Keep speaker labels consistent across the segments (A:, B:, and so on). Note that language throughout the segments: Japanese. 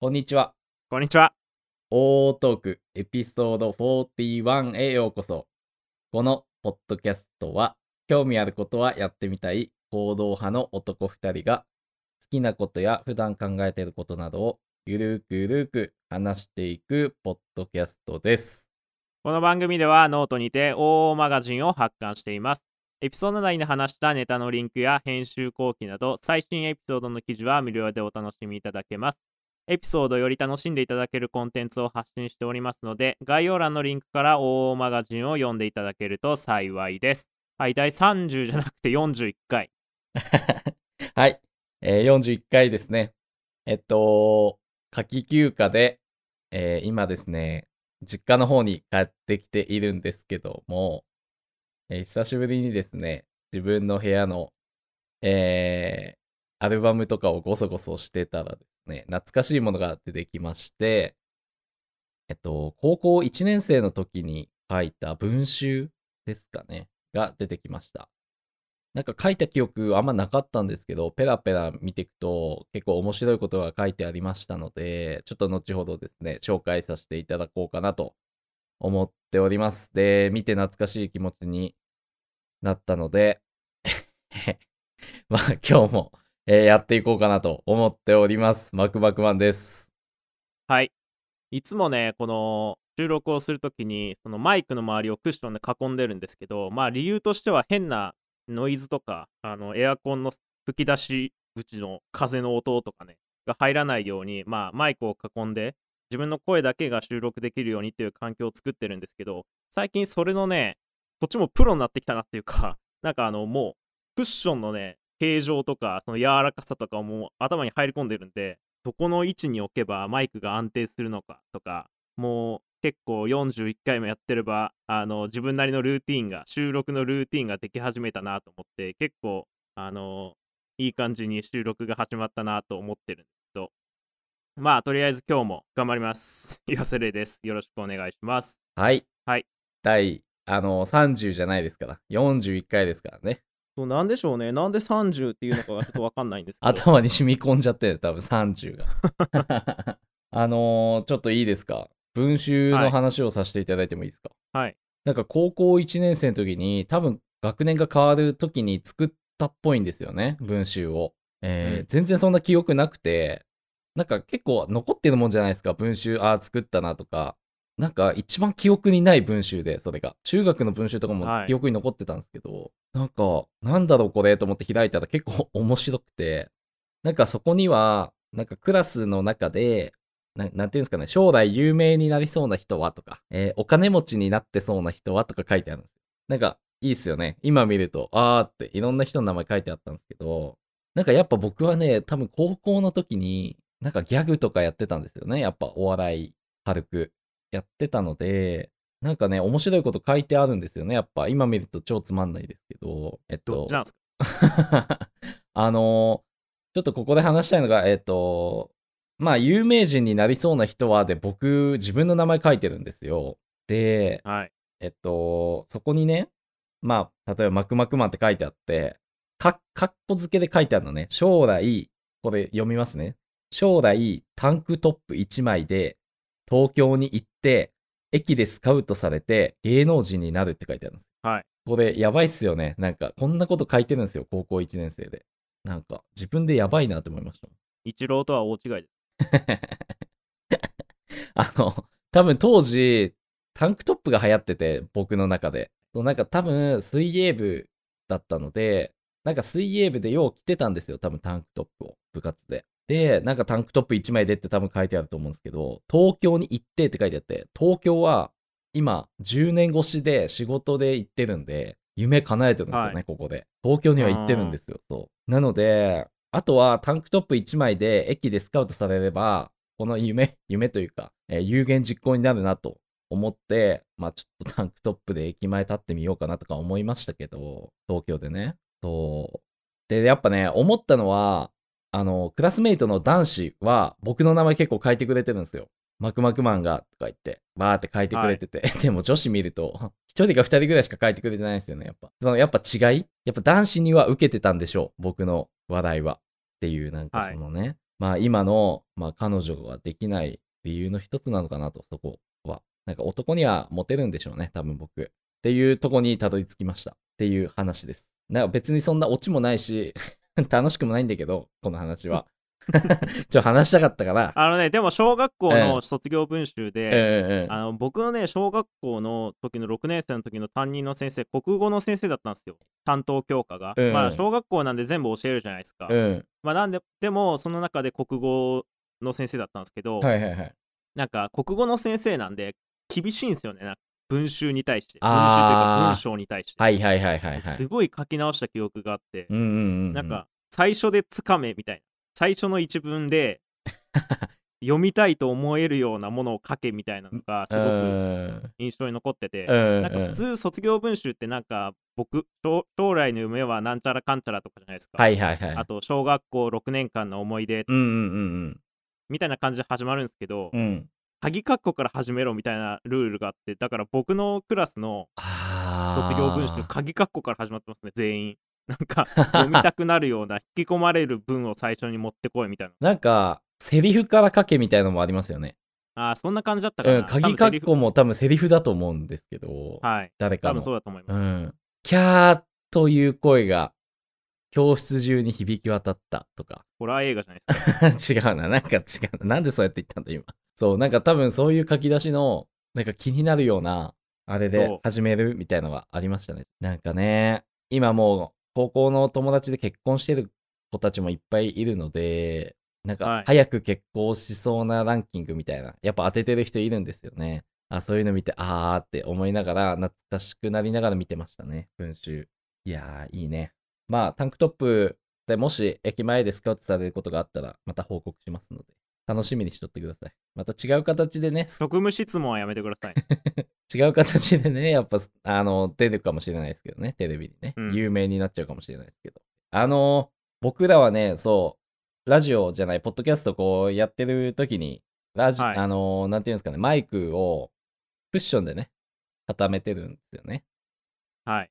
A: こんにちは。
B: こんにちは。
A: オートークエピソード41へようこそ。このポッドキャストは、興味あることはやってみたい行動派の男2人が、好きなことや普段考えていることなどをゆるくゆるく話していくポッドキャストです。
B: この番組ではノートにて OO マガジンを発刊しています。エピソード内で話したネタのリンクや編集後記など最新エピソードの記事は無料でお楽しみいただけます。エピソードをより楽しんでいただけるコンテンツを発信しておりますので概要欄のリンクから OO マガジンを読んでいただけると幸いです。はい、第30じゃなくて41回。
A: はい、えー41回ですね。えっと、夏季休暇で、えー今ですね、実家の方に帰ってきているんですけども、えー久しぶりにですね、自分の部屋の、えアルバムとかをゴソゴソしてたらですね、懐かしいものが出てきまして、えっと、高校1年生の時に書いた文集ですかね、が出てきました。なんか書いた記憶あんまなかったんですけど、ペラペラ見ていくと結構面白いことが書いてありましたので、ちょっと後ほどですね、紹介させていただこうかなと思っております。で、見て懐かしい気持ちになったので、まあ今日も、えーやっていこうかなと思っております。マクマクマンです。
B: はい。いつもね、この収録をするときに、そのマイクの周りをクッションで囲んでるんですけど、まあ理由としては変なノイズとか、あのエアコンの吹き出し口の風の音とかね、が入らないように、まあマイクを囲んで、自分の声だけが収録できるようにっていう環境を作ってるんですけど、最近それのね、こっちもプロになってきたなっていうか、なんかあのもう、クッションのね、形状とか、その柔らかさとかをもう頭に入り込んでるんで、どこの位置に置けばマイクが安定するのかとか、もう結構41回もやってれば、あの自分なりのルーティンが、収録のルーティンができ始めたなと思って、結構、あのいい感じに収録が始まったなと思ってるんですけど、まあ、とりあえず今日も頑張ります。岩瀬礼です。よろしくお願いします。
A: はい。
B: はい。
A: 第、あの、30じゃないですから、41回ですからね。
B: そうなんでしょうね。なんで30っていうのかがちょっとわかんないんですけど。
A: 頭に染み込んじゃってる、多分30が。あのーちょっといいですか？文集の話をさせていただいてもいいですか、
B: はい。
A: なんか高校1年生の時に、多分学年が変わる時に作ったっぽいんですよね、文集を。えー
B: うん
A: 全然そんな記憶なくて、なんか結構残ってるもんじゃないですか、文集、ああ、作ったなとか。なんか一番記憶にない文集で、それが。中学の文集とかも
B: はい
A: 記憶に残ってたんですけど、なんか、なんだろうこれと思って開いたら結構面白くて、なんかそこには、なんかクラスの中で、ななんていうんですかね、将来有名になりそうな人はとか、えーお金持ちになってそうな人はとか書いてあるんですよ。なんか、いいっすよね。今見ると、あーっていろんな人の名前書いてあったんですけど、なんかやっぱ僕はね、多分高校の時に、なんかギャグとかやってたんですよね。やっぱお笑い、軽くやってたので、なんかね、面白いこと書いてあるんですよね。やっぱ今見ると超つまんないですけど、えっと
B: どっ
A: あのちょっとここで話したいのが、えっと、まあ、有名人になりそうな人はで、僕、自分の名前書いてるんですよ。で、
B: はい。
A: えっと、そこにね、まあ、例えば、マクマクマンって書いてあって、か、かっこ付けで書いてあるのね。将来、これ読みますね。将来、タンクトップ1枚で、東京に行って、駅でスカウトされて、芸能人になるって書いてあるんです。
B: はい。
A: これ、やばいっすよね。なんか、こんなこと書いてるんですよ。高校1年生で。なんか、自分でやばいなと思いました。
B: 一郎とは大違いです。
A: あの、多分当時、タンクトップが流行ってて、僕の中で。そうなんか多分、水泳部だったので、なんか水泳部でよう着てたんですよ、多分タンクトップを、部活で。で、なんかタンクトップ1枚でって多分書いてあると思うんですけど、東京に行ってって書いてあって、東京は今、10年越しで仕事で行ってるんで、夢叶えてるんですよね、
B: はい
A: ここで。東京には行ってるんですよ、そう。なので、あとはタンクトップ1枚で駅でスカウトされれば、この夢、夢というか、えー有言実行になるなと思って、まあちょっとタンクトップで駅前立ってみようかなとか思いましたけど、東京でね。そう。で、やっぱね、思ったのは、あの、クラスメイトの男子は僕の名前結構書いてくれてるんですよ。マクマクマンがとか言って、バーって書いてくれてて、でも女子見ると、一人か二人ぐらいしか書いてくれてないんですよね、やっぱ。そのやっぱ違い？やっぱ男子には受けてたんでしょう、僕の話題は。っていう、なんか
B: はい
A: そのね、まあ今の、まあ彼女ができない理由の一つなのかなと、そこは。なんか男にはモテるんでしょうね、多分僕。っていうとこにたどり着きました。っていう話です。なんか別にそんなオチもないし、楽しくもないんだけど、この話は。ちょ、話したかったから。
B: あのね、でも小学校
A: ええ
B: の卒業文集で、
A: ええええ
B: あの僕のね、小学校の時の6年生の時の担任の先生、国語の先生だったんですよ。担当教科が。
A: うん
B: まあ、小学校なんで全部教えるじゃないですか。
A: うん。
B: まあ、なんで、でも、その中で国語の先生だったんですけど、
A: はいはいはい。
B: なんか、国語の先生なんで、厳しいんですよね。なんか文集に対して。文集というか文章に対して。
A: はいはいはいはいはい。
B: すごい書き直した記憶があって、
A: うんうんうんうん。
B: なんか、最初でつかめみたいな。最初の一文で、読みたいと思えるようなものを書けみたいなのが、す
A: う
B: ごく
A: ん、
B: 印象に残ってて、
A: うん
B: なんか普通卒業文集ってなんか僕将将来の夢はなんちゃらかんちゃらとかじゃないですか、
A: はいはいはい。
B: あと小学校6年間の思い出
A: うんうんうん
B: みたいな感じで始まるんですけど、
A: うん。うん。
B: 鍵括弧から始めろみたいなルールがあってだから僕のクラスの
A: ああ。
B: 卒業文集鍵括弧から始まってますね全員 なんか 読みたくなるような引き込まれる文を最初に持ってこいみたいな
A: なんか、セリフから書けみたいのもありますよね。
B: あーそんな感じだったかな、
A: うん、鍵括弧も多分セリフだと思うんですけど、
B: はい
A: 誰かの
B: 多分。そうだと思います、
A: うん。キャーという声が教室中に響き渡ったとか。
B: ホラー映画じゃないですか
A: 違うな、なんか違うな。なんでそうやって言ったんだ、今。そう、なんか多分そういう書き出しの、なんか気になるような、あれで始めるみたいのがありましたね。なんかね、今もう高校の友達で結婚してる子たちもいっぱいいるので、なん
B: はい
A: か早く結婚しそうなランキングみたいな、やっぱ当ててる人いるんですよね。あ、そういうの見て、あーって思いながら、懐かしくなりながら見てましたね、文集。いやー、いいね。まあ、タンクトップでもし駅前でスカウトされることがあったら、また報告しますので、楽しみにしとってください。また違う形でね、
B: 職務質問はやめてください。
A: 違う形でね、やっぱ、あの、出るかもしれないですけどね、テレビにね、
B: うん。
A: 有名になっちゃうかもしれないですけど。あの、僕らはね、そう、ラジオじゃない、ポッドキャストこうやってる時に、ラジ、
B: はい。
A: あの、なんていうんですかね、マイクをクッションでね、固めてるんですよね。
B: はい。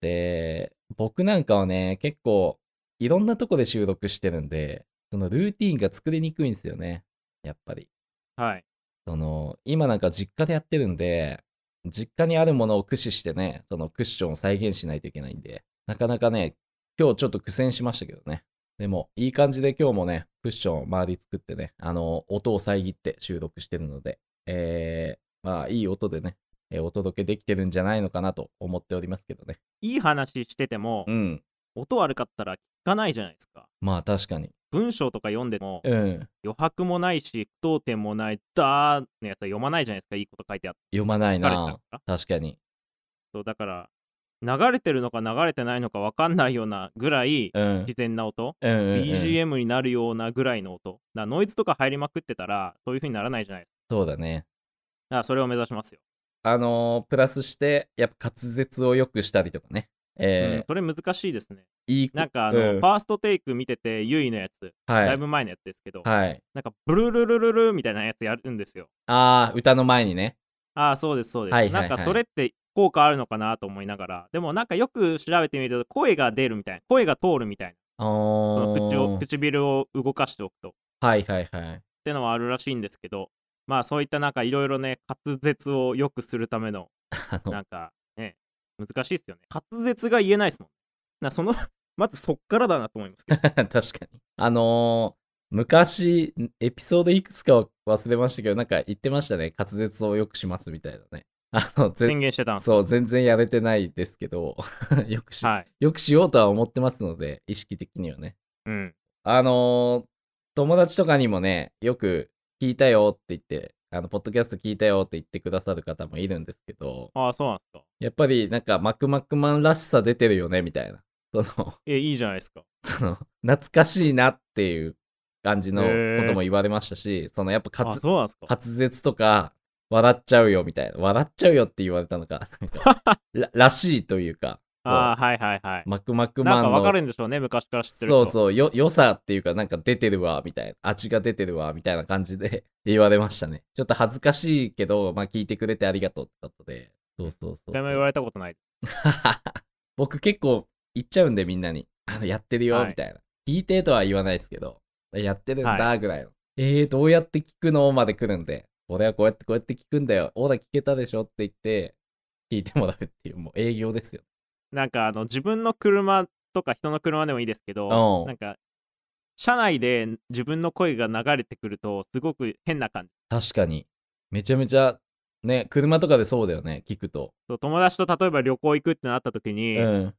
A: で、僕なんかはね、結構、いろんなとこで収録してるんで、そのルーティーンが作りにくいんですよね、やっぱり。
B: はい
A: その、今なんか実家でやってるんで、実家にあるものを駆使してね、そのクッションを再現しないといけないんで、なかなかね、今日ちょっと苦戦しましたけどね。でも、いい感じで今日もね、クッションを周り作ってね、あの、音を遮って収録してるので、えー、まあ、いい音でね、えーお届けできてるんじゃないのかなと思っておりますけどね。
B: いい話してても、
A: うん。
B: 音悪かったら聞かないじゃないですか。
A: まあ、確かに。
B: 文章とか読んでも、
A: うん。
B: 余白もないし、句読点もない、だーのやつは読まないじゃないですか、いいこと書いてあって。
A: 読まないな。確かに。
B: そうだから、流れてるのか流れてないのか分かんないようなぐらい
A: うん。
B: 自然な音、
A: うんうんうん
B: BGM になるようなぐらいの音。だノイズとか入りまくってたら、そういう風にならないじゃないですか。
A: そうだね。
B: だからそれを目指しますよ。
A: あのープラスして、やっぱ滑舌を良くしたりとかね。
B: うん
A: え、
B: それ難しいですね。
A: ーいい
B: なんかあの、
A: うん
B: ファーストテイク見てて、ユイのやつ、
A: はい、
B: だいぶ前のやつですけど、
A: はい。
B: なんかブルルルルルみたいなやつやるんですよ。
A: ああ、歌の前にね。
B: ああ、そうです、そうです。
A: はいはいはい
B: なんかそれって効果あるのかなと思いながら、でもなんかよく調べてみると、声が出るみたいな、声が通るみたいな、
A: あ
B: その口を
A: ー
B: 唇を動かしておくと。っ
A: はいはいはい。
B: てのはあるらしいんですけど、まあそういったなんかいろいろね、滑舌を良くするための、なんかね、難しいですよね。滑舌が言えないですもん。なその、まずそっからだなと思いますけど。
A: 確かに。あのー昔、エピソードいくつかは忘れましたけど、なんか言ってましたね。滑舌を良くしますみたいなね。あの、ぜ
B: 宣言してたん
A: そう、全然やれてないですけど、よくし、
B: はい。
A: よくしようとは思ってますので、意識的にはね。
B: うん。
A: あのー友達とかにもね、よく聞いたよって言って、あの、ポッドキャスト聞いたよって言ってくださる方もいるんですけど、
B: ああ、そうなんですか。
A: やっぱりなんかマクマクマンらしさ出てるよね、みたいな。その、
B: え、いいじゃないですか。
A: その、懐かしいなっていう感じのことも言われましたし、そのやっぱ
B: あ、
A: 滑
B: そうなんですか。
A: 滑舌とか、笑っちゃうよみたいな。笑っちゃうよって言われたのか、なんか ららしいというか、
B: ああ、はいはいはい。
A: マクマク
B: なんか
A: マンの
B: わかるんでしょうね、昔から知ってると。
A: そうそう、よ、良さっていうか、なんか出てるわ、みたいな。味が出てるわ、みたいな感じで 言われましたね。ちょっと恥ずかしいけど、まあ聞いてくれてありがとうってことで。そうそうそう
B: 一回も言われたことない。
A: 僕結構言っちゃうんで、みんなに。あの、やってるよ、
B: はい
A: みたいな。聞いてとは言わないですけど、やってるんだ、ぐらいの。えー、どうやって聞くの？まで来るんで、俺はこうやってこうやって聞くんだよ。オーダー聞けたでしょ？って言って、聞いてもらうっていう、もう営業ですよ。
B: なんかあの自分の車とか人の車でもいいですけ
A: うん
B: どなんか車内で自分の声が流れてくるとすごく変な感じ
A: 確かに。めちゃめちゃ、ね、車とかでそうだよね、聞くと。
B: そう友達と例えば旅行行くってなった時に、
A: うん。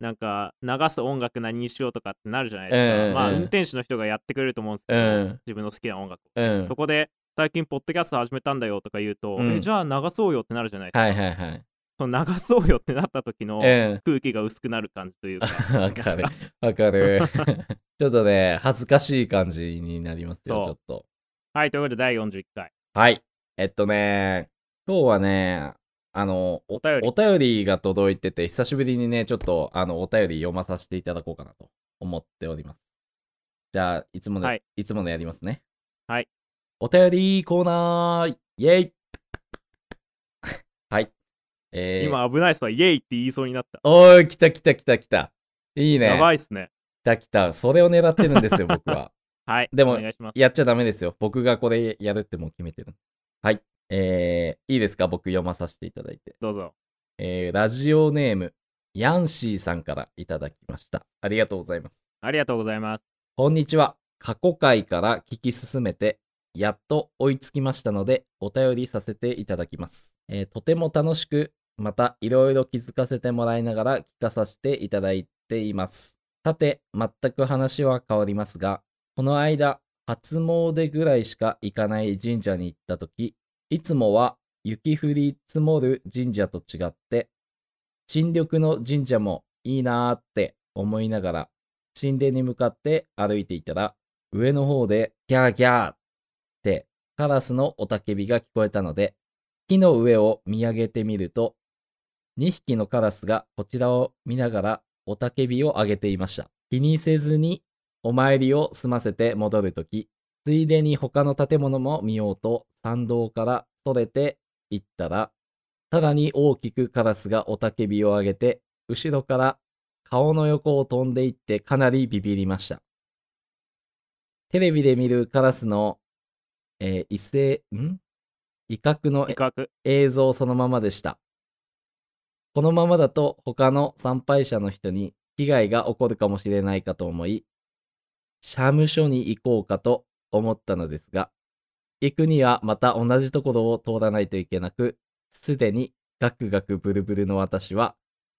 B: なんか流す音楽何にしようとかってなるじゃないですか、
A: うんうん
B: まあ運転手の人がやってくれると思うんですけど、
A: うん
B: 自分の好きな音楽を、
A: うん
B: そ。こで最近ポッドキャスト始めたんだよとか言うと、
A: うん
B: えじゃあ流そうよってなるじゃないですか、
A: はいはいはい。
B: その流そうよってなった時の
A: うん。
B: 空気が薄くなる感じというか
A: わかる。わかる。ちょっとね、恥ずかしい感じになりますよ、
B: そう
A: ちょっと。
B: はいということで第41回
A: はい。えっとね、今日はね、あの、お
B: お便り
A: お便りが届いてて、久しぶりにね、ちょっと、あの、お便り読まさせていただこうかなと思っております。じゃあ、いつもの、
B: はい
A: い、つものやりますね。
B: はい。
A: お便りコーナー、イェイ はい。えー、
B: 今危ないっすわイエイって言いそうになった
A: おーい、来た来た来た来た。いいね。
B: やばいっすね
A: 来た来た。それを狙ってるんですよ、僕は。
B: はい
A: でもやっちゃダメですよ。僕がこれやるってもう決めてる。はい。えー、いいですか？僕読まさせていただいて。
B: どうぞ
A: えー、ラジオネーム、ヤンシーさんからいただきました。ありがとうございます。
B: ありがとうございます
A: こんにちは。過去回から聞き進めて、やっと追いつきましたので、お便りさせていただきます。えーとても楽しく、またいろいろ気づかせてもらいながら聞かさせていただいています。さて、全く話は変わりますが、この間、初詣ぐらいしか行かない神社に行ったとき、いつもは雪降り積もる神社と違って、新緑の神社もいいなーって思いながら、神殿に向かって歩いていたら、上の方でギャーギャーってカラスの雄たけびが聞こえたので、木の上を見上げてみると、2匹のカラスがこちらを見ながら雄たけびを上げていました。気にせずにお参りを済ませて戻るとき、ついでに他の建物も見ようと参道からそれて行ったら、さらに大きくカラスが雄たけびを上げて、後ろから顔の横を飛んでいってかなりビビりました。テレビで見るカラスの、えー異性、ん？威嚇の
B: 威嚇
A: 映像そのままでした。このままだと他の参拝者の人に被害が起こるかもしれないかと思い、社務所に行こうかと思ったのですが、行くにはまた同じところを通らないといけなく、すでにガクガクブルブルの私は、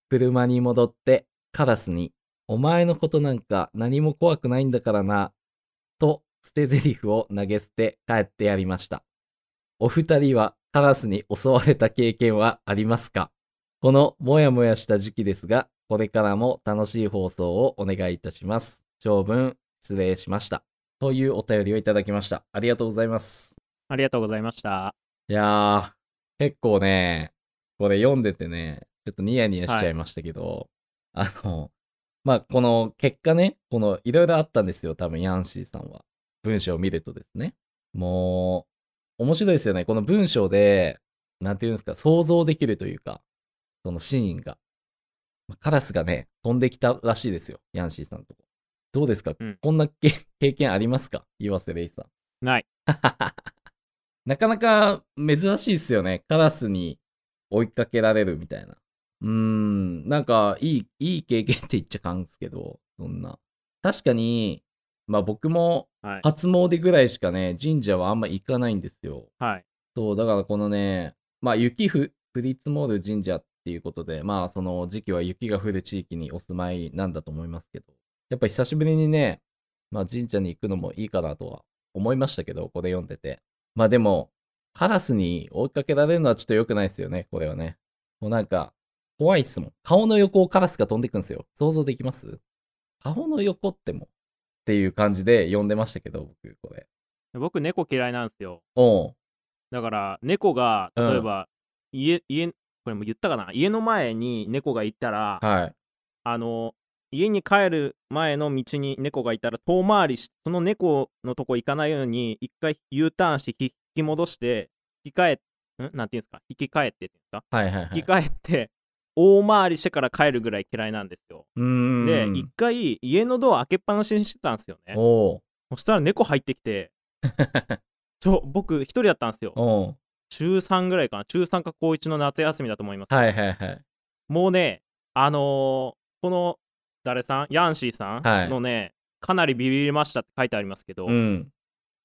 A: 車に戻ってカラスに、お前のことなんか何も怖くないんだからな、と捨て台詞を投げ捨て帰ってやりました。お二人はカラスに襲われた経験はありますか？このもやもやした時期ですが、これからも楽しい放送をお願いいたします。長文失礼しました。というお便りをいただきました。ありがとうございます。
B: ありがとうございました
A: いやー、結構ね、これ読んでてね、ちょっとニヤニヤしちゃいましたけど、あの、まあ、この結果ね、このいろいろあったんですよ、多分ヤンシーさんは。文章を見るとですね。もう、面白いですよね。この文章で、なんていうんですか、想像できるというか、そのシーンが。まあカラスがね、飛んできたらしいですよ、ヤンシーさんのとこ。どうですか、
B: うん
A: こんなけ 経験ありますか？岩瀬レイさん。
B: ない
A: なかなか珍しいっすよね。カラスに追いかけられるみたいな。うーん、なんかいい、いい経験って言っちゃかんすけど、そんな。確かに、まあ僕も
B: はい
A: 初詣ぐらいしかね、神社はあんま行かないんですよ。
B: はい
A: そう、だからこのね、まあ雪ふ降り積もる神社っていうことで、まあその時期は雪が降る地域にお住まいなんだと思いますけど、やっぱ久しぶりにね、まあ神社に行くのもいいかなとは思いましたけど、これ読んでて。まあでも、カラスに追いかけられるのはちょっと良くないですよね、これはね。もうなんか、怖いっすもん。顔の横をカラスが飛んでくんですよ。想像できます？顔の横ってもっていう感じで読んでましたけど、僕、これ。
B: 僕猫嫌いなんですよだから猫が
A: うん
B: 例えば、家家これも言ったかな？家の前に猫がいたら
A: はい。
B: あの家に帰る前の道に猫がいたら遠回りしその猫のとこ行かないように一回 U ターンして引き戻して引き返ん？なんていうんですか？引き返ってっていうんですか？
A: はいはいはい。
B: 引き返って大回りしてから帰るぐらい嫌いなんですよ。で一回家のドア開けっぱなしにしてたんですよねそしたら猫入ってきて、僕一人だったんですよ。中3ぐらいかな。中3か高1の夏休みだと思います。
A: はいはいはい。
B: もうね、あのーこの、誰さん？ヤンシーさ
A: はい
B: んのね、かなりビビりましたって書いてありますけど、
A: うん。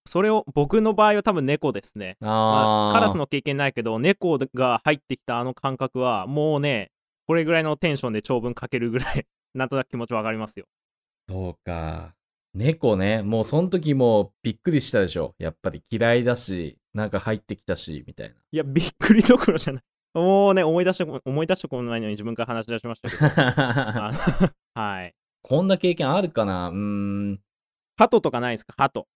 B: それを僕の場合は多分猫ですね。ま
A: あ
B: カラスの経験ないけど、猫が入ってきたあの感覚は、もうね、これぐらいのテンションで長文書けるぐらい、なんとなく気持ちわかりますよ。
A: そうか。猫ね、もうその時もうびっくりしたでしょ。やっぱり嫌いだし、なんか入ってきたし、みたいな。
B: いや、びっくりどころじゃない。もうね、思い出してこ、思い出してこないのに自分から話し出しましたけど。はい。
A: こんな経験あるかな？うーん。
B: 鳩とかないですか？鳩。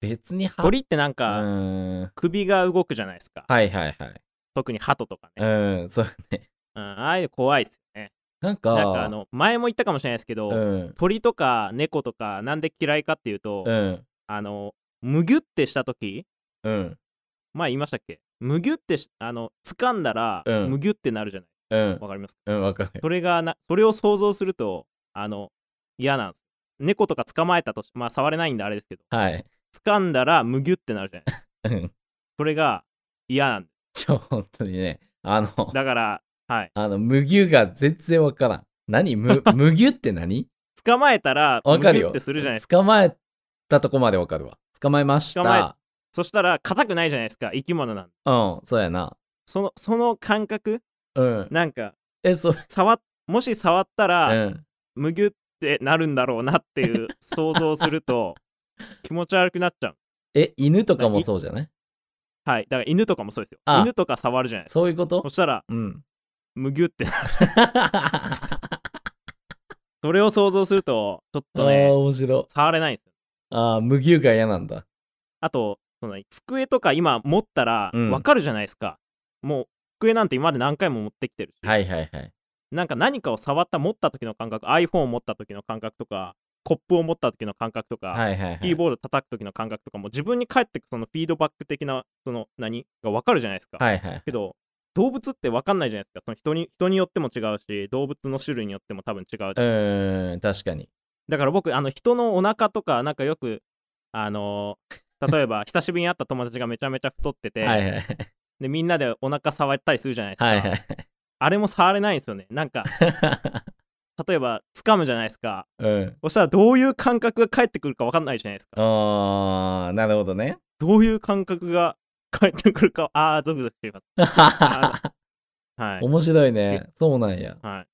A: 別には
B: 鳥ってなん
A: う
B: か。首が動くじゃないですか。
A: はいはいはい。
B: 特に鳩とかね。
A: うん、そうね。
B: うん、ああいうの怖いですよね。
A: なんか、
B: なんかあの、前も言ったかもしれないですけど、
A: うん、
B: 鳥とか猫とかなんで嫌いかっていうと、
A: うん、
B: あの、むぎゅってした時
A: うん、
B: 前言いましたっけ？むぎゅってし、あの、掴んだら、
A: うん。
B: むぎゅってなるじゃない？
A: うん、
B: わかりますか？
A: うん、わかる。
B: それがな、それを想像すると、あの、嫌なんです。猫とか捕まえたとし、まあ触れないんであれですけど、
A: はい。
B: 掴んだらむぎゅってなるじゃない？
A: うん。
B: それが嫌なんで
A: ちょ、本当にね、あの。
B: す。、だから、はい。
A: あの、麦が全然わからん。何？む、麦って何？
B: 捕まえたら、
A: わかるよ
B: って。するじゃないですか。
A: 捕まえたとこまでわかるわ。捕まえました。
B: そしたら、硬くないじゃないですか。生き物なんで。
A: うん、そうやな。
B: その、その感覚？
A: うん。
B: なんか、
A: え、そ、
B: 触っ、もし触った
A: う
B: ら、
A: ん。
B: むぎゅってなるんだろうなっていう 想像すると、気持ち悪くなっちゃう。
A: え、犬とかもそうじゃない？
B: はい。だから犬とかもそうですよ。
A: あ
B: 犬とか触るじゃないですか。
A: そういうこと？
B: そしたら、
A: うん。
B: むぎゅって。それを想像すると、ちょっとね、
A: 面白い。
B: 触れないんですよ。
A: ああ、麦が嫌なんだ。
B: あと、その机とか今持ったら
A: うん
B: わかるじゃないですか。もう、机なんて今まで何回も持ってきてるし、
A: はいはいはい。
B: なんか何かを触った持った時の感覚、iPhone を持った時の感覚とか、コップを持った時の感覚とか、
A: はいはいはい。
B: キーボード叩く時の感覚とかも自分に返ってくそのフィードバック的な、その何？がわかるじゃないですか。
A: はいはい。
B: けど、動物ってわかんないじゃないですか。その人に人によっても違うし、動物の種類によっても多分違う。
A: うーん、確かに。
B: だから僕、あの人のお腹とか、なんかよく、あのー例えば 久しぶりに会った友達がめちゃめちゃ太ってて、
A: はいはいはい。
B: でみんなでお腹触ったりするじゃないですか。
A: はいはい。
B: あれも触れないんですよね。なんか、例えば掴むじゃないですか。
A: うん。
B: そしたらどういう感覚が返ってくるかわかんないじゃないですか。
A: あー、なるほどね。
B: どういう感覚が返ってくるか、あー、ゾクゾクしています。はい。
A: 面白いね。そうなんや。
B: はい。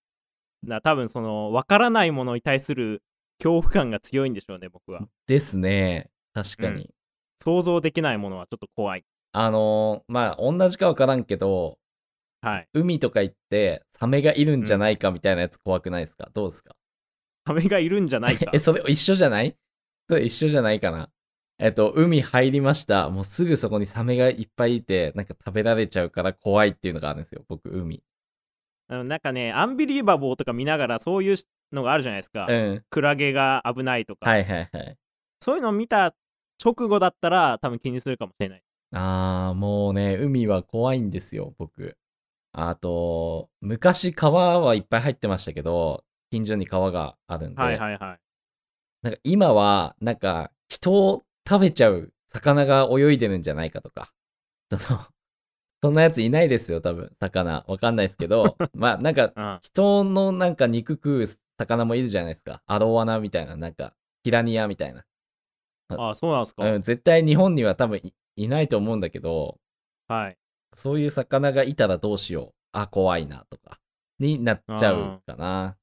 B: だから多分その分からないものに対する恐怖感が強いんでしょうね、僕は。
A: ですね。確かに。
B: 想像できないものはちょっと怖い。
A: あのー、まあ、同じかわからんけど、
B: はい。
A: 海とか行って、サメがいるんじゃないかみたいなやつ怖くないですか、どうですか？
B: サメがいるんじゃないか
A: え、。それ一緒じゃない？それ一緒じゃないかな？えっと、海入りました。もうすぐそこにサメがいっぱいいて、なんか食べられちゃうから怖いっていうのがあるんですよ、僕、海。
B: あのなんかね、アンビリーバボーとか見ながらそういうのがあるじゃないですか。
A: うん。
B: クラゲが危ないとか。
A: はいはいはい。
B: そういうのを見た直後だったら多分気にするかもしれない。
A: あー、もうね、海は怖いんですよ、僕。あと、昔川はいっぱい入ってましたけど、近所に川があるんで、
B: はいはいはい。
A: なんか今は、なんか人を食べちゃう魚が泳いでるんじゃないかとか、その、そんなやついないですよ、多分、魚。わかんないですけど、まあなんか
B: うん。
A: 人のなんか肉食う魚もいるじゃないですか。アロワナみたいな、なんか、ピラニアみたいな。
B: あそうなんですか。
A: うん、絶対日本には多分いいないと思うんだけど、
B: はい。
A: そういう魚がいたらどうしよう。あ、怖いなとか、になっちゃうかな。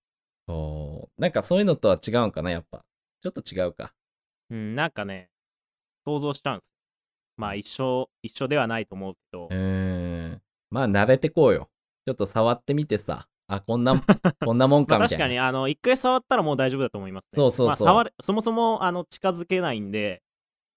A: そう。なんかそういうのとは違うんかな、やっぱ。ちょっと違うか。
B: うん、なんかね、想像しちゃうんです。まあ一緒、一緒ではないと思うけど
A: う、ーん。まあ慣れてこうよ。ちょっと触ってみてさ。あ、こんな、こんなもんかみたいな。
B: まあ確かに、あの、一回触ったらもう大丈夫だと思いますね。
A: そうそうそう
B: まあ、触るそもそも、あの、近づけないんで、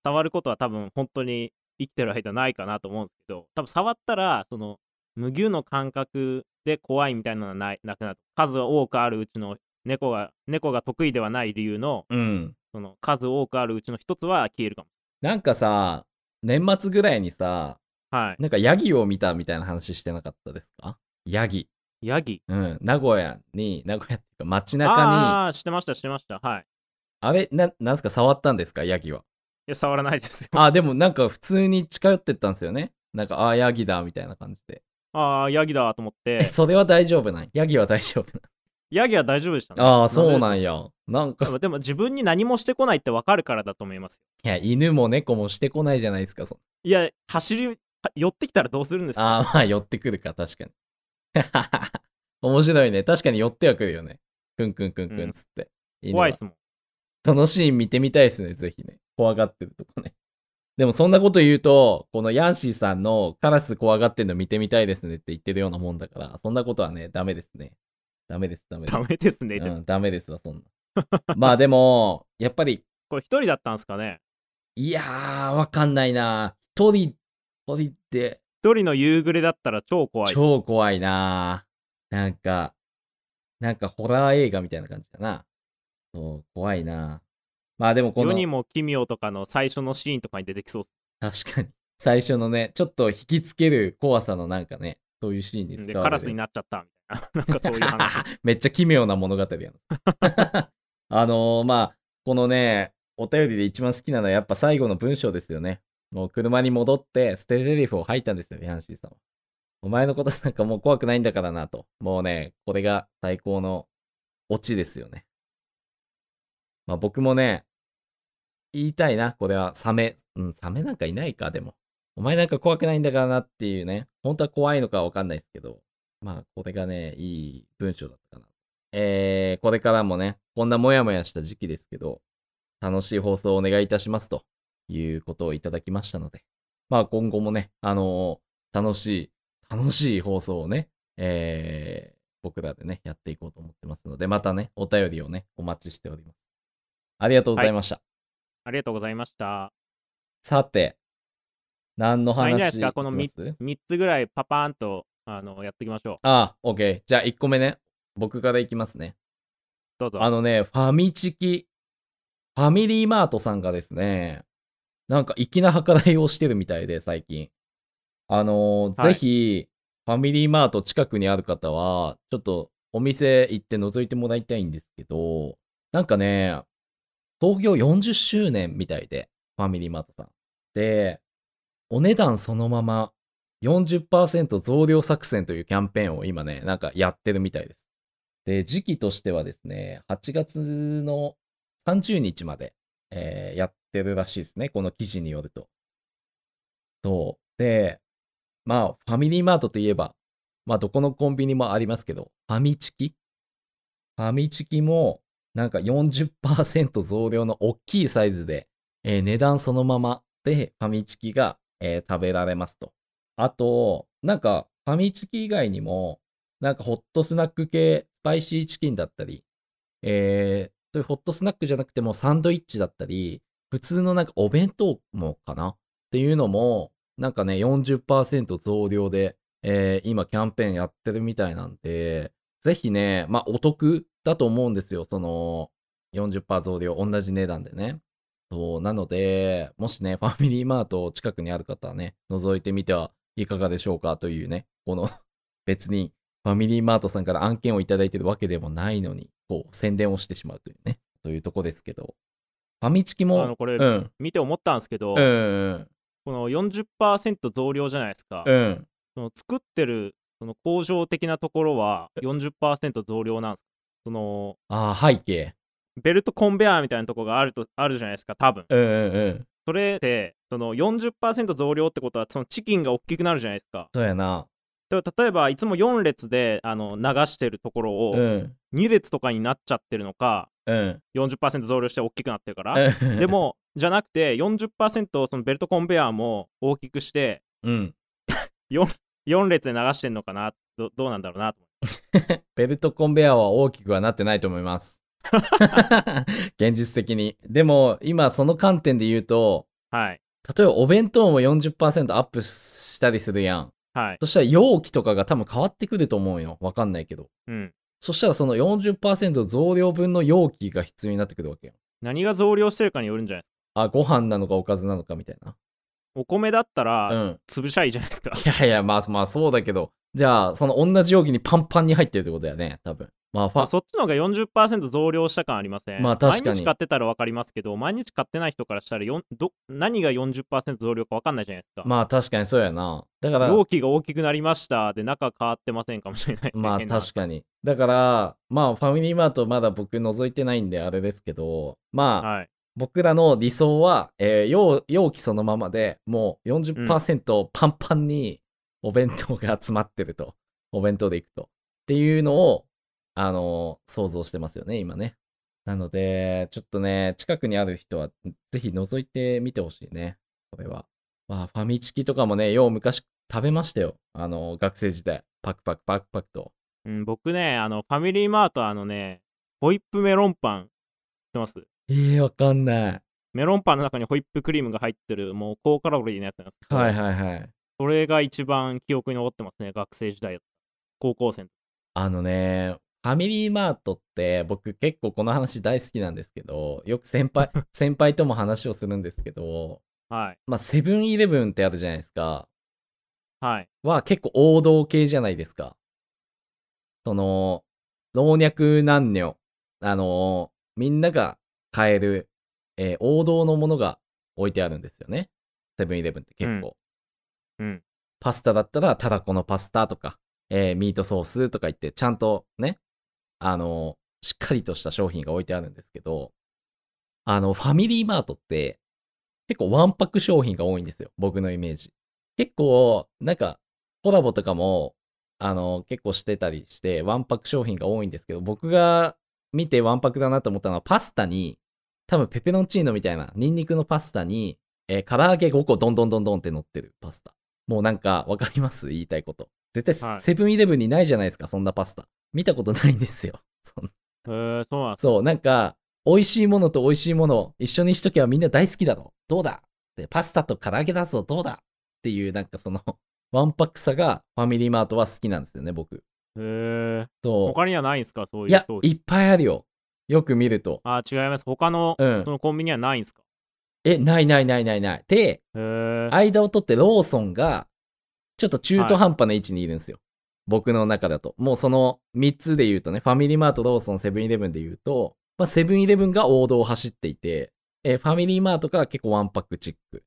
B: 触ることは多分本当に生きてる間ないかなと思うんですけど、多分触ったら、その、無牛の感覚で怖いみたいなのはないなくなる。数多くあるうちの猫が、猫が得意ではない理由の、
A: うん。
B: その数多くあるうちの一つは消えるかも。
A: なんかさ、年末ぐらいにさ、
B: はい。
A: なんかヤギを見たみたいな話してなかったですか？ヤギ。
B: ヤギ。
A: うん。名古屋に、名古屋っていうか街中
B: ああー、してました、してました。はい。
A: あれ？な、なんすか触ったんですか？ヤギは。
B: いや、触らないですよ。
A: あ、でもなんか普通に近寄ってったんですよね。なんか、あ、ヤギだ、みたいな感じで。
B: ああ、ヤギだと思っ
A: え、
B: て、
A: それは大丈夫なん？ヤギは大丈夫
B: ヤギは大丈夫でしたね。
A: ああ、そうなん
B: や。
A: や。なんか、
B: でも自分に何もしてこないって分かるからだと思いますよ。
A: いや、犬も猫もしてこないじゃないですか。そ
B: いや、走り、は寄ってきたらどうするんですか？
A: ああ、まあ、寄ってくるか、確かに。面白いね。確かに寄ってはくるよね。くんくんくんくんつって。犬は
B: 怖いっすもん。
A: そのシーン見てみたいですね、ぜひね。怖がってるとこね。でもそんなこと言うと、このヤンシーさんのカラス怖がってるの見てみたいですねって言ってるようなもんだから、そんなことはね、ダメですね。ダメです、ダメです。
B: ダメですね。
A: うん、ダメですわ、そんな。まあでも、やっぱり、
B: これ一人だったんですかね？
A: いやー、わかんないな。一人、一人って、
B: 一人の夕暮れだったら超怖い。
A: 超怖いな。なんか、なんかホラー映画みたいな感じだな。そう、怖いな。まあでもこの、
B: 世にも奇妙とかの最初のシーンとかに出てきそう。
A: 確かに。最初のね、ちょっっと引きつける怖さのなんかね、そういうシーンに使われ
B: で、
A: る。
B: カラスになっちゃった。なんかそういう話。
A: めっちゃ奇妙な物語やん。あのー、まあ、このね、お便りで一番好きなのはやっぱ最後の文章ですよね。もう車に戻って捨て台詞を吐いたんですよ、ヤンシーさんは。お前のことなんかもう怖くないんだからなと。もうね、これが最高のオチですよね。まあ僕もね、言いたいな、これはサメ。うん、サメなんかいないか、でも。お前なんか怖くないんだからなっていうね。本当は怖いのかわかんないですけど。まあ、これがね、いい文章だったかな。えー、これからもね、こんなモヤモヤした時期ですけど、楽しい放送をお願いいたしますということをいただきましたので、まあ今後もね、あのー楽しい、楽しい放送をね、えー、僕らでね、やっていこうと思ってますので、またね、お便りをね、お待ちしております。ありがとうございました。
B: ありがとうございました。
A: さて、何の
B: まあいいんじゃない
A: 話
B: ですか？この
A: いきます
B: ？3つぐらいパパーンとあのやっていきましょう。
A: ああ、OK。じゃあ1個目ね、僕からいきますね。
B: どうぞ。
A: あのね、ファミチキ、ファミリーマートさんがですね、なんか粋な計らいをしてるみたいで、最近。あのー
B: はい
A: ぜひ、ファミリーマート近くにある方は、ちょっとお店行って覗いてもらいたいんですけど、なんかね、創業40周年みたいで、ファミリーマートさん。で、お値段そのまま40%増量作戦というキャンペーンを今ね、なんかやってるみたいです。で、時期としてはですね、8月の30日まで、えーやってるらしいですね。この記事によると。そう。で、まあ、ファミリーマートといえば、まあ、どこのコンビニもありますけど、ファミチキ？ファミチキも、なんか40%増量の大きいサイズで、えー値段そのままでファミチキが、えー食べられますと。あと、なんか、ファミチキ以外にも、なんかホットスナック系、スパイシーチキンだったり、えー、そういうホットスナックじゃなくてもサンドイッチだったり、普通のなんかお弁当もかな？っていうのも、なんかね、40%増量で、えー今キャンペーンやってるみたいなんで、ぜひね、まあお得だと思うんですよ。その40%増量、同じ値段でね。そう、なので、もしね、ファミリーマート近くにある方はね、覗いてみてはいかがでしょうかというね、この 別にファミリーマートさんから案件をいただいてるわけでもないのに、こう、宣伝をしてしまうというね、というとこですけど、ファミチキも、
B: あのこれ
A: うん、
B: 見て思ったんですけど、
A: うん、うん、
B: この40%増量じゃないですか。
A: うん。
B: その作ってるその工場的なところは40%増量なんですか？その
A: ああ、背景。
B: ベルトコンベアみたいなとこがあるとあるじゃないですか多分
A: うん、うん、うん。
B: それってその40%増量ってことはそのチキンが大きくなるじゃないですか
A: そうやな。
B: 例えばいつも4列であの流してるところを
A: うん、
B: 2列とかになっちゃってるのか
A: うん。
B: 40%増量して大きくなってるから
A: うん
B: で、もじゃなくて40%そのベルトコンベアも大きくして
A: うん。
B: 4列で流してんのかな？どどうなんだろうなと
A: ベルトコンベアは大きくはなってないと思います。現実的に。でも、今その観点で言うと、
B: はい
A: 例えばお弁当も40%アップしたりするやん。
B: はい
A: そしたら容器とかが多分変わってくると思うよ。わかんないけど。
B: うん
A: そしたらその40%増量分の容器が必要になってくるわけよ。
B: 何が増量してるかによるんじゃないですか？
A: あ、ご飯なのかおかずなのかみたいな。
B: お米だった
A: う
B: ら
A: ん。
B: 潰しゃいいじゃないですか、
A: いやいや、まあまあそうだけど。じゃあ、その同じ容器にパンパンに入ってるってことだよね。多分。まあ、ファ
B: そっちの方が40%増量した感ありません。
A: まあ確かに
B: 毎日買ってたら分かりますけど、毎日買ってない人からしたらよんど何が40%増量か分かんないじゃないですか。
A: まあ確かにそうやな。だから、
B: 容器が大きくなりましたで中変わってませんかもしれない。
A: まあ確かに。だから、まあファミリーマートまだ僕覗いてないんであれですけど、まあ、
B: はい。
A: 僕らの理想は、えー容容器そのままでもう40%パンパンにお弁当が集まってると。お弁当でいくと。っていうのを、あのー想像してますよね、今ね。なので、ちょっとね、近くにある人は、ぜひ覗いてみてほしいね。これは。まあ、ファミチキとかもね、よう昔食べましたよ。あの、学生時代。パクパクパクパクと。
B: うん、僕ね、あの、ファミリーマートあのね、ホイップメロンパン、知ってます？
A: えー、わかんない。
B: メロンパンの中にホイップクリームが入ってる、もう高カロリーのやつなんですけど、
A: はいはいはい。
B: それが一番記憶に残ってますね、学生時代。高校生の時
A: あのね、ファミリーマートって僕結構この話大好きなんですけど、よく先輩、先輩とも話をするんですけど、
B: はい。
A: まあセブンイレブンってあるじゃないですか。
B: はい。
A: は結構王道系じゃないですか。その、老若男女、あのみんなが買える、えー王道のものが置いてあるんですよね。セブンイレブンって結構。
B: うん。
A: パスタだったら、ただこのパスタとか、えーミートソースとか言って、ちゃんとね、あのしっかりとした商品が置いてあるんですけど、あの、ファミリーマートって、結構ワンパク商品が多いんですよ。僕のイメージ。結構、なんか、コラボとかも、あの、結構してたりして、ワンパク商品が多いんですけど、僕が見てワンパクだなと思ったのは、パスタに、多分ペペロンチーノみたいな、ニンニクのパスタに、えー唐揚げ5個どんどんどんどんって乗ってるパスタ。もうなんか、わかります？言いたいこと。絶対、
B: はい
A: セブンイレブンにないじゃないですか、そんなパスタ。見たことないんですよ。
B: へー、そうなん
A: そう、なんか、美味しいものと美味しいものを一緒にしとけばみんな大好きだろ。どうだ？で、パスタと唐揚げだぞ、どうだ？っていう、なんかその、ワンパックさがファミリーマートは好きなんですよね、僕。
B: へー。
A: そ
B: 他にはないんですか？そう
A: う。
B: い
A: いうや
B: 商、品。
A: いっぱいあるよ。よく見ると。
B: あ、違います。他の、
A: うん
B: そ。のコンビニはないんですか？
A: え、ないないないないない。で。間を取ってローソンが、ちょっと中途半端な位置にいるんですよ。僕の中だと。もうその3つで言うとね、ファミリーマート、ローソン、セブンイレブンで言うと、まあ、セブンイレブンが王道を走っていて、えーファミリーマートが結構ワンパックチック。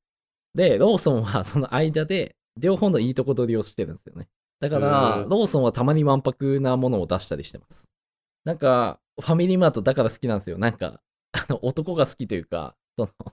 A: で、ローソンはその間で、両方のいいとこ取りをしてるんですよね。だから、ローソンはたまにワンパクなものを出したりしてます。なんか、ファミリーマートだから好きなんですよ。なんか、あの、男が好きというか、その、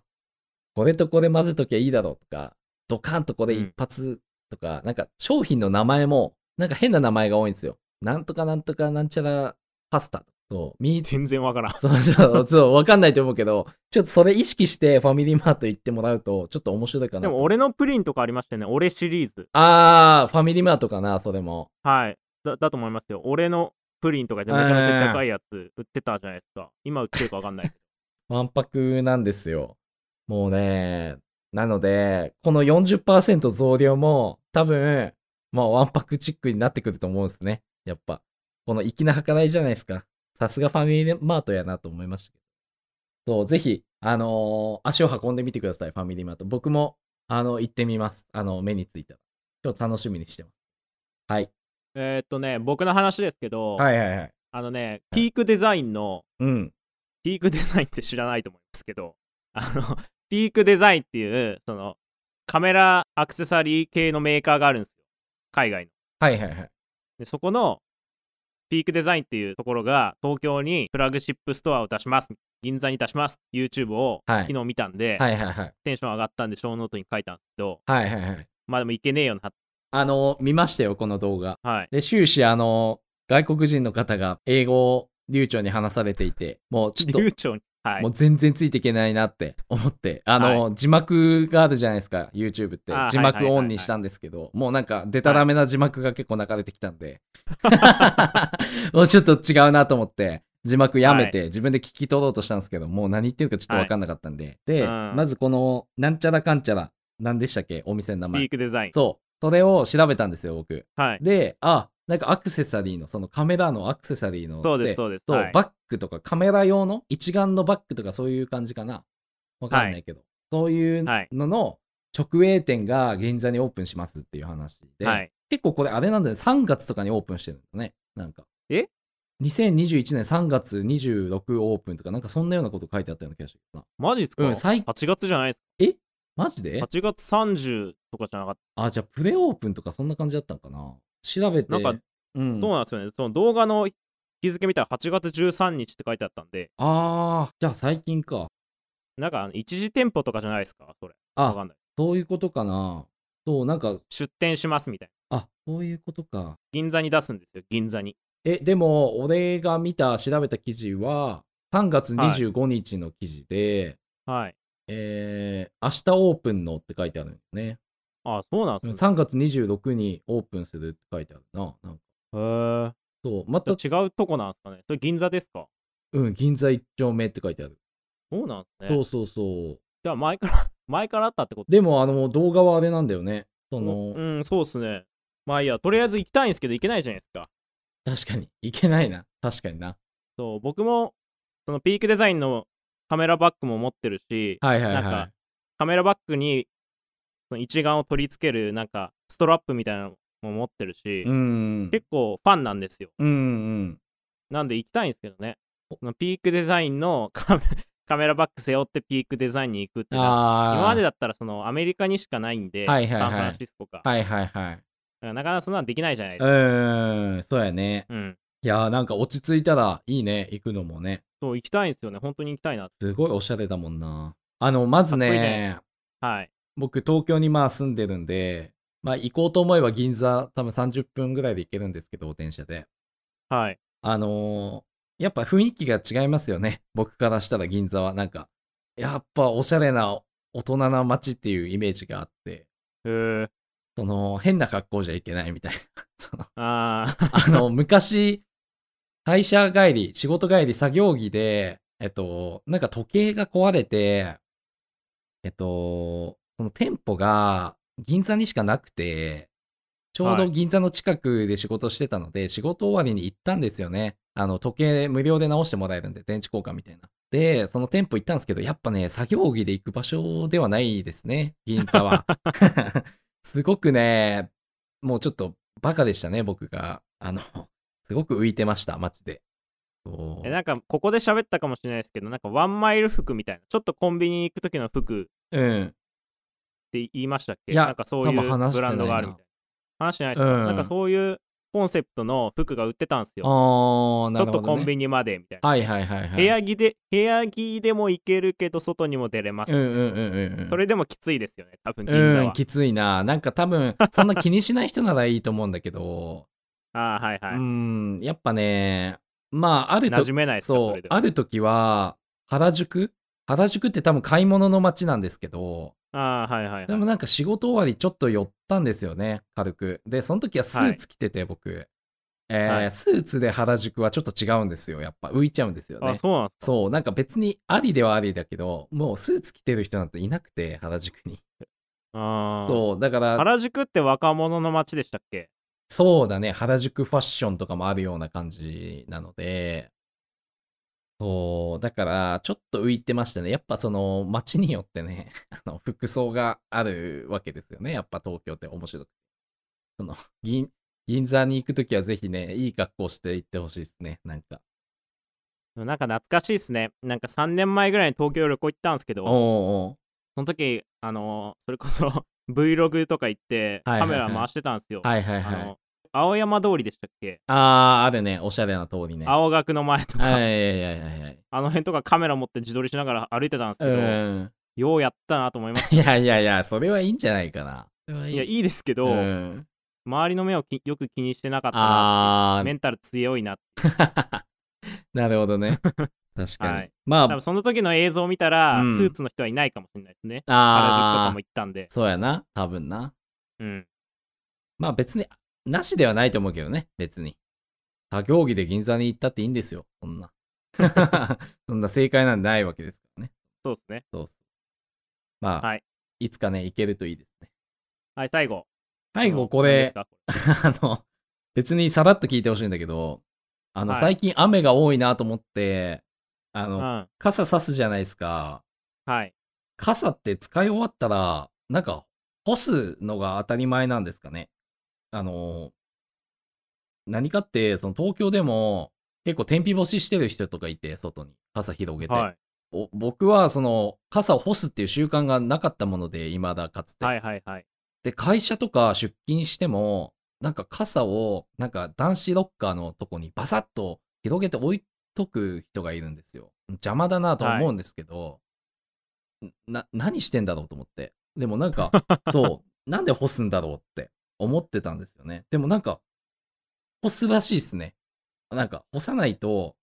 A: これとこれ混ぜときゃいいだろうとか、ドカンとこれ一発とか、なんか商品の名前も、なんか変な名前が多いんですよ。なんとかなんとかなんちゃらパスタ。そう、ミート、
B: 全然わからん。
A: そう、そう、そう、わかんないと思うけど、ちょっとそれ意識してファミリーマート行ってもらうと、ちょっと面白いかなと。
B: でも、俺のプリンとかありましたよね。俺シリーズ。
A: あー、ファミリーマートかな、それも。
B: はい。だだと思いますよ。俺のプリンとかでめちゃめちゃ高いやつ売ってたじゃないですか。今売ってるかわかんないけど。
A: ワンパクなんですよ。もうね、なので、この40%増量も多分、まあワンパクチックになってくると思うんですね。やっぱ。この粋な計らいじゃないですか。さすがファミリーマートやなと思いましたけど。そう、ぜひ、あのー足を運んでみてください、ファミリーマート。僕も、あの、行ってみます。あの、目についたら。ちょっと楽しみにしてます。はい。
B: えーっとね、僕の話ですけど、
A: はいはいはい。
B: あのね、ピークデザインの、
A: うん。
B: ピークデザインって知らないと思いますけど、あの、ピークデザインっていう、その、カメラアクセサリー系のメーカーがあるんですよ。海外の。
A: はいはいはい。
B: で、そこの、ピークデザインっていうところが、東京にフラグシップストアを出します。銀座に出します。YouTube を
A: はい
B: 昨日見たんで、
A: はいはいはい。
B: テンション上がったんで、ショーノートに書いたんですけど、
A: はいはいはい。
B: まあでもいけねえよな。
A: あの、見ましたよ、この動画。
B: はい。
A: で、終始、あの、外国人の方が英語を流暢に話されていて、もうちょっと、
B: 流暢に？はい
A: もう。全然ついていけないなって思って、あの、字幕があるじゃないですか、YouTube って字幕オンにしたんですけど、もうなんか、デタラメな字幕が結構流れてきたんで、もうちょっと違うなと思って、字幕やめて、自分で聞き取ろうとしたんですけど、もう何言ってるかちょっとわかんなかったんで。で、
B: うん
A: まずこの、なんちゃらかんちゃら、何でしたっけ？お店の名
B: ピー
A: 前。
B: クデザイン。
A: そう。それを調べたんですよ、僕。
B: はい。
A: で、あ、なんかアクセサリーの、そのカメラのアクセサリーの
B: そうです、そうです。
A: そう、
B: はい
A: バッグとかカメラ用の一眼のバッグとかそういう感じかな。わかんないけど。そういう
B: はい
A: のの直営店が銀座にオープンしますっていう話で、
B: はい。
A: 結構これあれなんだよね、3月とかにオープンしてるんだね。なんか。
B: え
A: ？2021年3月26オープンとか、なんかそんなようなこと書いてあったような気がしてるな。
B: マジっすか、
A: うん最
B: ?8 月じゃないです
A: マジで？
B: か ?8 月30とかじゃなかっ
A: あ、じゃあプレオープンとかそんな感じだったのかな調べて。
B: なんか
A: うん
B: うなんですよね。その動画の日付見たら8月13日って書いてあったんで、
A: あー、じゃあ最近か。
B: なんか一時店舗とかじゃないですか？それ。わか
A: あ、
B: んない。
A: そういうことかな。そう、なんか、
B: 出店しますみたいな。
A: あ、そういうことか。
B: 銀座に出すんですよ、銀座に。
A: え、でも、俺が見た、調べた記事は、3月25日の記事で、
B: はい。
A: えー、明日オープンのって書いてあるんよね。
B: あそうなんですね。
A: 3月26にオープンするって書いてあるな。なんか
B: へー
A: そう、また、
B: 違うとこなんですかね。それ銀座ですか？
A: うん、銀座一丁目って書いてある。
B: そうなんですね。
A: そうそうそう。
B: じゃあ前から、前からあったってこと？
A: でも、あの、動画はあれなんだよね。その、
B: うん、そうっすね。まあいいや、とりあえず行きたいんですけど行けないじゃないですか。
A: 確かに、いけないな。確かにな。
B: そう、僕も、そのピークデザインのカメラバッグも持ってるし、
A: はいはいはい。
B: なんかカメラバッグにその一眼を取り付けるなんかストラップみたいなのも持ってるし、
A: うん。
B: 結構ファンなんですよ。
A: うんうん。
B: なんで行きたいんですけどね。ピークデザインのカメ カメラバッグ背負ってピークデザインに行くって。今までだったらそのアメリカにしかないんで、
A: はいはいはい
B: サンフランシスコか。
A: はいはいはい。
B: なかなかそんなのできないじゃないで
A: う
B: すか。
A: ーん、そうやね。
B: うん。
A: いやーなんか落ち着いたらいいね、行くのもね。
B: そう、行きたいんですよね。本当に行きたいな。
A: すごいおしゃれだもんな。あの、まずね、
B: はい。
A: 僕東京にまあ住んでるんで、まあ行こうと思えば銀座多分30分ぐらいで行けるんですけど、電車で。
B: はい。
A: あのーやっぱ雰囲気が違いますよね。僕からしたら銀座は。なんか、やっぱおしゃれな大人な街っていうイメージがあって、
B: へー
A: その変な格好じゃいけないみたいな。その
B: あー
A: あの、昔、会社帰り、仕事帰り、作業着で、えっと、なんか時計が壊れて、えっと、その店舗が銀座にしかなくて、ちょうど銀座の近くで仕事してたので、仕事終わりに行ったんですよね。あの、時計無料で直してもらえるんで、電池交換みたいな。で、その店舗行ったんですけど、やっぱね、作業着で行く場所ではないですね、銀座は。すごくね、もうちょっとバカでしたね、僕が。あの、すごく浮いてました、街で。
B: えなんかここで喋ったかもしれないですけどなんかワンマイル服みたいなちょっとコンビニに行く時の服って
A: うん。
B: 言いましたっけ？
A: いや
B: なんかそういうブランドがあるみたいな。話しないですか、
A: うん。
B: なんかそういうコンセプトの服が売ってたんですよ、
A: あー、
B: ちょっと
A: なるほど、ね。
B: コンビニまでみたいな、
A: はいはいはいはい。
B: 部屋着で部屋着でも行けるけど外にも出れます、
A: うんうんうんうんうん。
B: それでもきついですよね多分銀座は、
A: うん、きついな。なんか多分、そんな気にしない人ならいいと思うんだけど、
B: ああはいはい、
A: うん、やっぱね、まあ、あると
B: そ
A: そうある時は、原宿？原宿って多分買い物の街なんですけど、
B: ああはいはいはい
A: でもなんか仕事終わりちょっと寄ったんですよね、軽く。で、その時はスーツ着てて、僕。えー
B: はい
A: スーツで原宿はちょっと違うんですよ。やっぱ浮いちゃうんですよね。
B: あそうなんですか
A: そう、なんか別にありではありだけど、もうスーツ着てる人なんていなくて、原宿に。
B: あー
A: そう、だから、
B: 原宿って若者の街でしたっけ？
A: そうだね、原宿ファッションとかもあるような感じなので、そう、だから、ちょっと浮いてましたね。やっぱその、街によってね、あの、服装があるわけですよね。やっぱ東京って面白くて。その、銀、銀座に行くときはぜひね、いい格好して行ってほしいですね。なんか。
B: なんか懐かしいですねなんか3年前ぐらいに東京旅行行ったんですけど
A: おうおう
B: その時、あのーそれこそ Vlog とか行って、カメラ回してたんですよ。
A: はいはいはい。
B: 青山通りでしたっけ、
A: あー、あるね。おしゃれな通りね。
B: 青学の前とか、
A: はいはいはいはいはい。
B: あの辺とかカメラ持って自撮りしながら歩いてたんですけど、
A: うん。
B: ようやったなと思いまし
A: いやいやいや、それはいいんじゃないかな。それは
B: た。いや、いいですけど、
A: うん、
B: 周りの目をきよく気にしてなかったな
A: あ
B: メンタル強いな。
A: ー、なるほどね。確かに。
B: はい
A: まあ
B: 多分、その時の映像を見たら、
A: うん
B: スーツの人はいないかもしれないですね。原宿とか
A: あー
B: も行ったんで。
A: そうやな。多分な。
B: うん。
A: まあ別に、なしではないと思うけどね。別に。作業着で銀座に行ったっていいんですよ。そんな。そんな正解なんてないわけですからね。
B: そうですね。
A: そうそう。まあ、
B: はい
A: いつかね、行けるといいですね。
B: はい、最後。
A: 最後これ あの、別にさらっと聞いてほしいんだけど、あの、
B: はい
A: 最近雨が多いなと思って、あの、
B: うん。
A: 傘さすじゃないですか。
B: はい。
A: 傘って使い終わったら、なんか、干すのが当たり前なんですかね。あの、何かって、その東京でも、結構天日干ししてる人とかいて、外に傘広げて。
B: はい。
A: お僕はその傘を干すっていう習慣がなかったもので、未だかつて。
B: はいはいはい。
A: で、会社とか出勤しても、なんか傘を、なんか男子ロッカーのとこにバサッと広げて置いとく人がいるんですよ。邪魔だなと思うんですけど、な、何してんだろうと思って。でもなんか、そう、なんで干すんだろうって思ってたんですよね。でもなんか、干すらしいっすね。なんか、干さないと、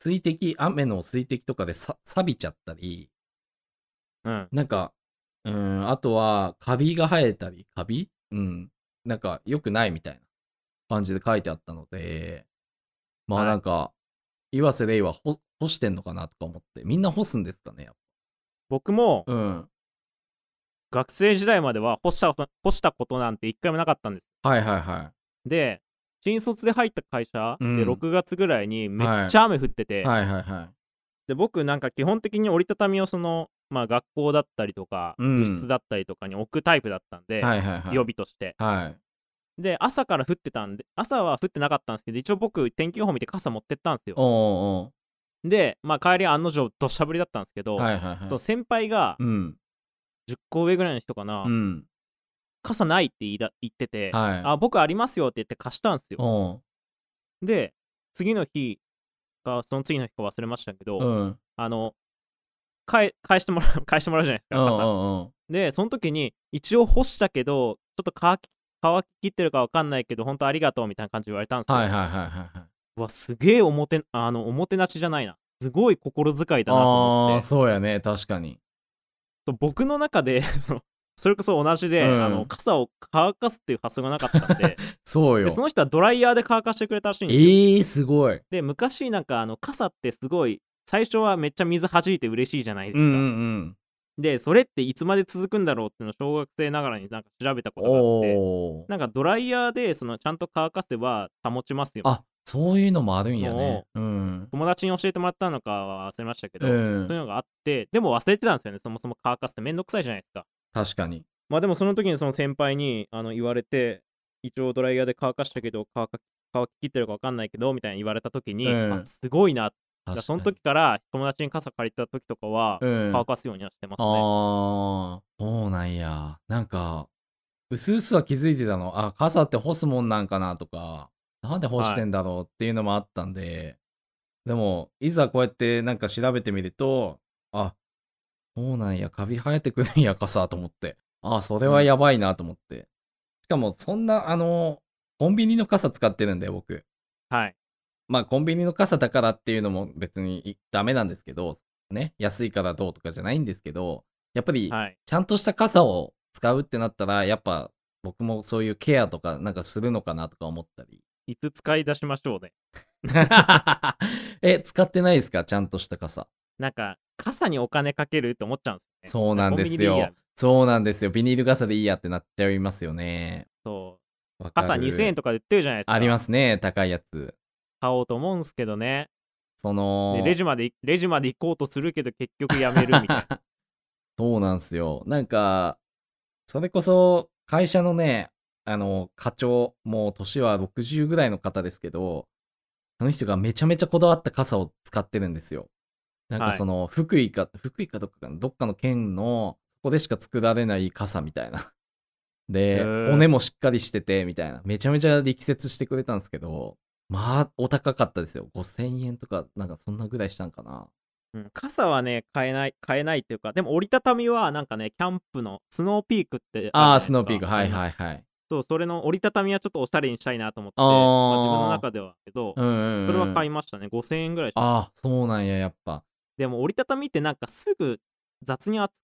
A: 水滴、雨の水滴とかでさ錆びちゃったり、
B: うん。
A: なんか、うん、あとは、カビが生えたり、カビ？うん。なんか、良くないみたいな感じで書いてあったので、まあ
B: はい
A: なんか、岩瀬レイは干干してんのかなとか思って、みんな干すんですかねやっ
B: 僕も
A: ぱうん。
B: 学生時代までは干したこと干したことなんて一回もなかったんです。
A: はいはいは
B: で、新卒で入った会社
A: うん
B: で6月ぐらいにめっちゃ雨降ってて、
A: い。はいはいはい。
B: で僕なんか基本的に折りたたみをその、まあ、学校だったりとか、
A: うん
B: 部室だったりとかに置くタイプだったんで、
A: はいはいはい。
B: 予備として。
A: はい。
B: で、朝から降ってたんで、朝は降ってなかったんですけど、一応僕、天気予報見て傘持ってったんですよ。で、まあ、帰り案の定、土砂降りだったんですけど、
A: はいはいはい
B: その。先輩が
A: うん。
B: 10個上ぐらいの人かな、
A: うん。
B: 傘ないって言いだ言ってて、
A: はい。
B: あ、僕ありますよって言って貸したんですよ。で、次の日か、その次の日か忘れましたけど、
A: うん。
B: あの、返返してもらう、返してもらうじゃないですか、傘。
A: んうん。
B: で、その時に、一応干したけど、ちょっと乾き乾ききってるか分かんないけど、本当ありがとうみたいな感じで言われたんですよ。
A: はいはいはいはいはい。
B: うわ、すげえおもて、あの、おもてなしじゃないな。すごい心遣いだなと思って。
A: そうやね、確かに。
B: 僕の中で その、それこそ同じで、
A: うん
B: あの傘を乾かすっていう発想がなかったんで
A: そうよ
B: で。その人はドライヤーで乾かしてくれたらしいんですよ。
A: ええー、すごい。
B: で、昔なんかあの傘ってすごい、最初はめっちゃ水弾いて嬉しいじゃないですか。
A: うんうんうん。
B: で、それっていつまで続くんだろうっていうのを小学生ながらになんか調べたことがあって。なんかドライヤーでそのちゃんと乾かせば保ちますよ。
A: あ、そういうのもあるんやね。うん。
B: 友達に教えてもらったのかは忘れましたけど、
A: うん
B: そういうのがあって、でも忘れてたんですよね、そもそも乾かすってめんどくさいじゃないですか。
A: 確かに。
B: まあでもその時にその先輩にあの言われて、一応ドライヤーで乾かしたけど乾か乾ききってるか分かんないけどみたいに言われた時に、
A: うん
B: あすごいな。その時から友達に傘借りた時とかは
A: うん。
B: 乾かすようにはしてますね。
A: ああ、そうなんや。なんか、うすうすは気づいてたの。あ、傘って干すもんなんかなとか、なんで干してんだろうっていうのもあったんで、でも、いざこうやってなんか調べてみると、あ、そうなんや、カビ生えてくるんや、傘と思って。あ、それはやばいなと思って。しかも、そんな、あの、コンビニの傘使ってるんで、僕。
B: はい。
A: まあ、コンビニの傘だからっていうのも別にいダメなんですけど、ね、安いからどうとかじゃないんですけど、やっぱり、
B: はい。
A: ちゃんとした傘を使うってなったら、やっぱ僕もそういうケアとかなんかするのかなとか思ったり。
B: いつ使い出しましょうね。
A: え、使ってないですか？ちゃんとした傘。
B: なんか、傘にお金かけるって思っちゃうんですよね。
A: そうなんです
B: コンビニでいい。
A: そうなんですよ。ビニール傘でいいやってなっちゃいますよね。
B: そう。傘2000円とかで売ってるじゃないですか。
A: ありますね、高いやつ。
B: 買おうと思うんすけどね。
A: その
B: で、レジまで、レジまで行こうとするけど結局やめるみたいな。
A: そうなんですよ。なんか、それこそ会社のね、あの、課長、もう年は60ぐらいの方ですけど、その人がめちゃめちゃこだわった傘を使ってるんですよ。なん
B: はい
A: かその、福井か、福井かどっかかな、どっかの県の、そこでしか作られない傘みたいな。で骨もしっかりしてて、みたいな。めちゃめちゃ力説してくれたんですけど、まあ、お高かったですよ。5000円とか、なんかそんなぐらいしたんかな。
B: うん傘はね、買えない、買えないっていうか、でも折りたたみはなんかね、キャンプのスノーピークって
A: ああー、
B: るじゃないですか
A: スノーピーク。はいはいはい。
B: そう、それの折りたたみはちょっとおしゃれにしたいなと思って、まあ自分の中ではけど、
A: うんうん、うん。
B: それは買いましたね。5000円ぐらい
A: ああ、そうなんや、やっぱ。
B: でも折りたたみってなんかすぐ雑に扱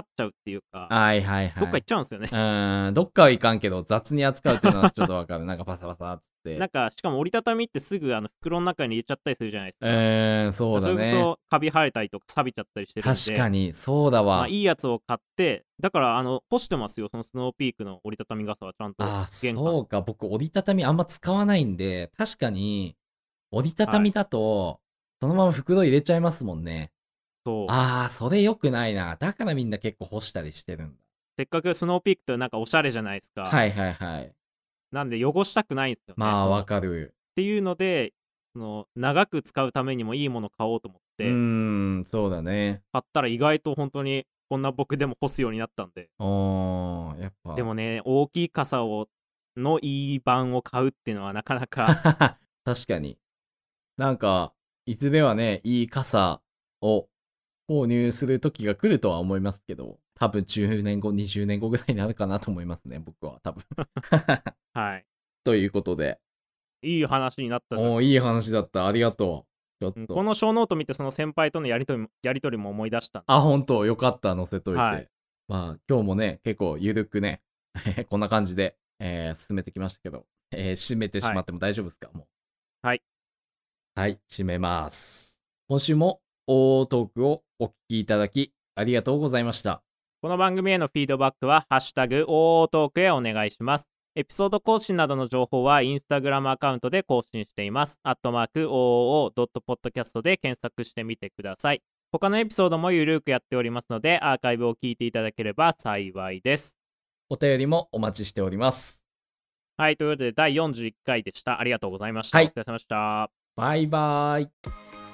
B: っちゃうっていうか、
A: はいはいはい。
B: どっか行っちゃうんですよね。
A: うーん、どっかはいかんけど、雑に扱うっていうのはちょっとわかる。なんかパサパサっつって。
B: なんかしかも折りたたみってすぐあの袋の中に入れちゃったりするじゃないですか。
A: うーん、そうだ
B: れこ
A: ね。
B: そカビ生えたりとか錆びちゃったりしてるんで
A: 確かに、そうだわ。
B: まあ、いいやつを買ってだからあの干してますよそのスノーピークの折りたたみ傘はちゃんと
A: あそうか。僕、折りたたみあんま使わないんで、確かに、折りたたみだと、そのまま袋入れちゃいますもんね。
B: そう
A: ああ、それ良くないな。だからみんな結構干したりしてるんだ。
B: せっかくスノーピークってなんかおしゃれじゃないですか、
A: はいはいはい。
B: なんで汚したくないんですよね
A: まあ、わかる。
B: っていうのでその長く使うためにもいいもの買おうと思っ
A: う
B: て、
A: ーん、そうだね。
B: 買ったら意外と本当にこんな僕でも干すようになったんで、
A: ああ、やっぱ。
B: でもね、大きい傘をのいい版を買うっていうのはなかなか
A: 確かに。なんか、いずれはね、いい傘を購入する時が来るとは思いますけど、多分10年後、20年後ぐらいになるかなと思いますね、僕は多分。
B: はい。
A: ということで、
B: いい話になった
A: おーいい話だった。ありがとう。ちょっと。
B: うんこの小ノート見てその先輩とのやりとりもやりとりも思い出した
A: あ、本当？よかった、載せといて。
B: はい
A: まあ、今日もね、結構ゆるくね、こんな感じで、えー進めてきましたけど、えー締めてしまっても大丈夫ですか、もう。
B: はい。
A: はい、締めます。今週も、大トークをお聞きいただき、ありがとうございました。
B: この番組へのフィードバックは、ハッシュタグ、OO トークへお願いします。エピソード更新などの情報は、インスタグラムアカウントで更新しています。アットマーク、OOO.podcast で検索してみてください。他のエピソードもゆるくやっておりますので、アーカイブを聞いていただければ幸いです。
A: お便りもお待ちしております。
B: はい、ということで、第41回でした。ありがとうございました。
A: はい
B: お疲れ様でした。
A: バイバイ。